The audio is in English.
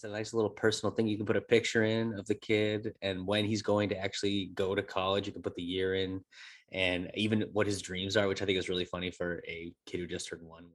it's a nice little personal thing. You can put a picture in of the kid and when he's going to actually go to college. You can put the year in and even what his dreams are, which I think is really funny for a kid who just turned one.